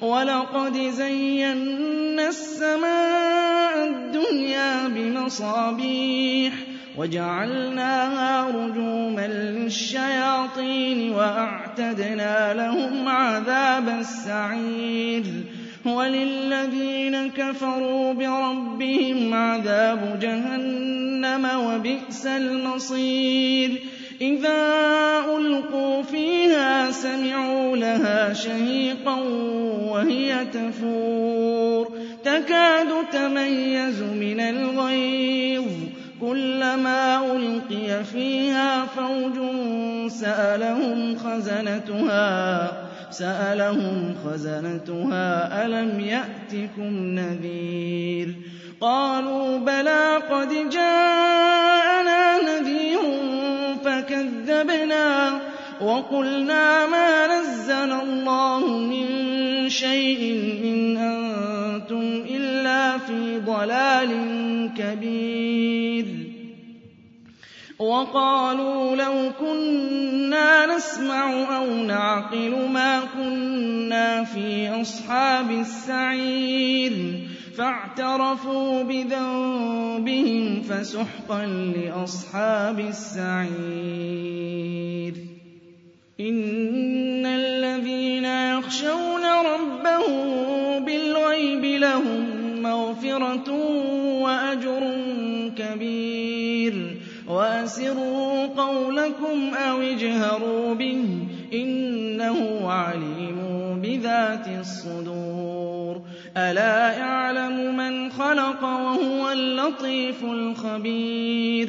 وَلَقَدْ زَيَّنَّا السَّمَاءَ الدُّنْيَا بِمَصَابِيحَ وَجَعَلْنَاهَا رُجُومًا لِّلشَّيَاطِينِ وَأَعْتَدْنَا لَهُمْ عَذَابَ السَّعِيرِ وَلِلَّذِينَ كَفَرُوا بِرَبِّهِمْ عَذَابُ جَهَنَّمَ ۖ وَبِئْسَ الْمَصِيرُ إِذَا أُلْقُوا فِيهَا سَمِعُوا لَهَا شَهِيقًا وَهِيَ تَفُورُ. تَكَادُ تَمَيَّزُ مِنَ الْغَيْظِ. كُلَّمَا أُلْقِيَ فِيهَا فَوْجٌ سَأَلَهُمْ خَزَنَتُهَا سألهم خزنتها ألم يأتكم نذير؟ قالوا بلى قد جاءنا نذير فكذبنا وقلنا ما نزل الله من شيء إن أنتم إلا في ضلال كبير. وقالوا لو كنا نسمع أو نعقل ما كنا في أصحاب السعير. فاعترفوا بذنبهم فسحقا لأصحاب السعير. إن الذين يخشون ربهم بالغيب لهم مغفرة وأجر كبير وأسروا قولكم أو اجهروا به إنه عليم بذات الصدور ألا يعلم من خلق وهو اللطيف الخبير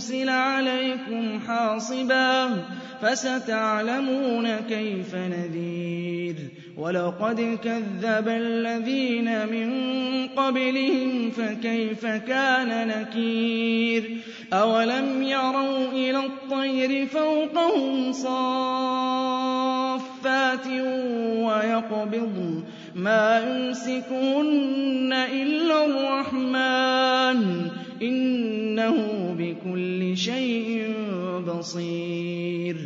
يُرْسِلَ عَلَيْكُمْ حَاصِبًا فَسَتَعْلَمُونَ كَيْفَ نَذِيرِ. وَلَقَدْ كَذَّبَ الَّذِينَ مِن قَبْلِهِمْ فَكَيْفَ كَانَ نَكِيرِ. أَوَلَمْ يَرَوْا إِلَى الطَّيْرِ فَوْقَهُمْ صَافَّاتٍ وَيَقْبِضْنَ مَا يُمْسِكُهُنَّ إِلَّا الرَّحْمَٰنُ ۚ. إِنَّهُ بِكُلِّ شَيْءٍ بَصِيرٌ.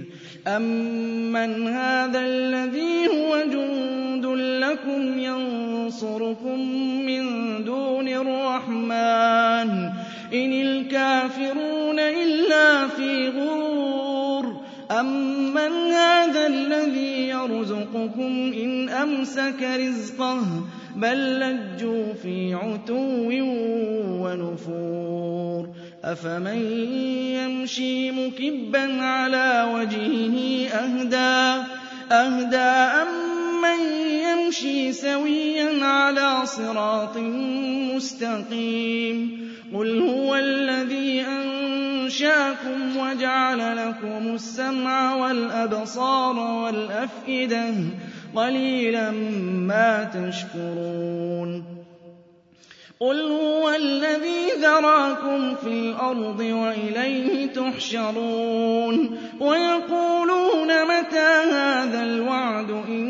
أَمَّنْ هَٰذَا الَّذِي هُوَ جُندٌ لَّكُمْ يَنصُرُكُم مِّن دُونِ الرَّحْمَٰنِ ۚ إِنِ الْكَافِرُونَ إِلَّا فِي غُرُورٍ. أَمَّنْ هَٰذَا الَّذِي يَرْزُقُكُمْ إِنْ أَمْسَكَ رِزْقَهُ ۚ بَل لَّجُّوا فِي عُتُوٍّ أَفَمَن يَمْشِي مُكِبًّا عَلَىٰ وَجْهِهِ أَهْدَىٰ أَمَّن يَمْشِي سَوِيًّا عَلَىٰ صِرَاطٍ مُّسْتَقِيمٍ؟ قُلْ هُوَ الَّذِي أَنشَأَكُمْ وَجَعَلَ لَكُمُ السَّمْعَ وَالْأَبْصَارَ وَالْأَفْئِدَةَ ۖ قَلِيلًا مَّا تَشْكُرُونَ. قُلْ هُوَ الَّذِي ذَرَأَكُمْ فِي الْأَرْضِ وَإِلَيْهِ تُحْشَرُونَ وَيَقُولُونَ مَتَىٰ هَٰذَا الْوَعْدُ إِن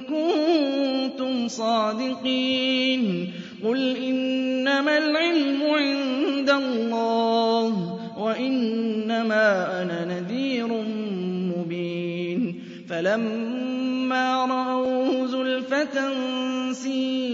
كُنتُمْ صَادِقِينَ قُلْ إِنَّمَا الْعِلْمُ عِندَ اللَّهِ وَإِنَّ إِنَّمَا أَنَا نَذِيرٌ مُّبِينٌ فَلَمَّا رَأَوْهُ زُلْفَةً سِيئَتْ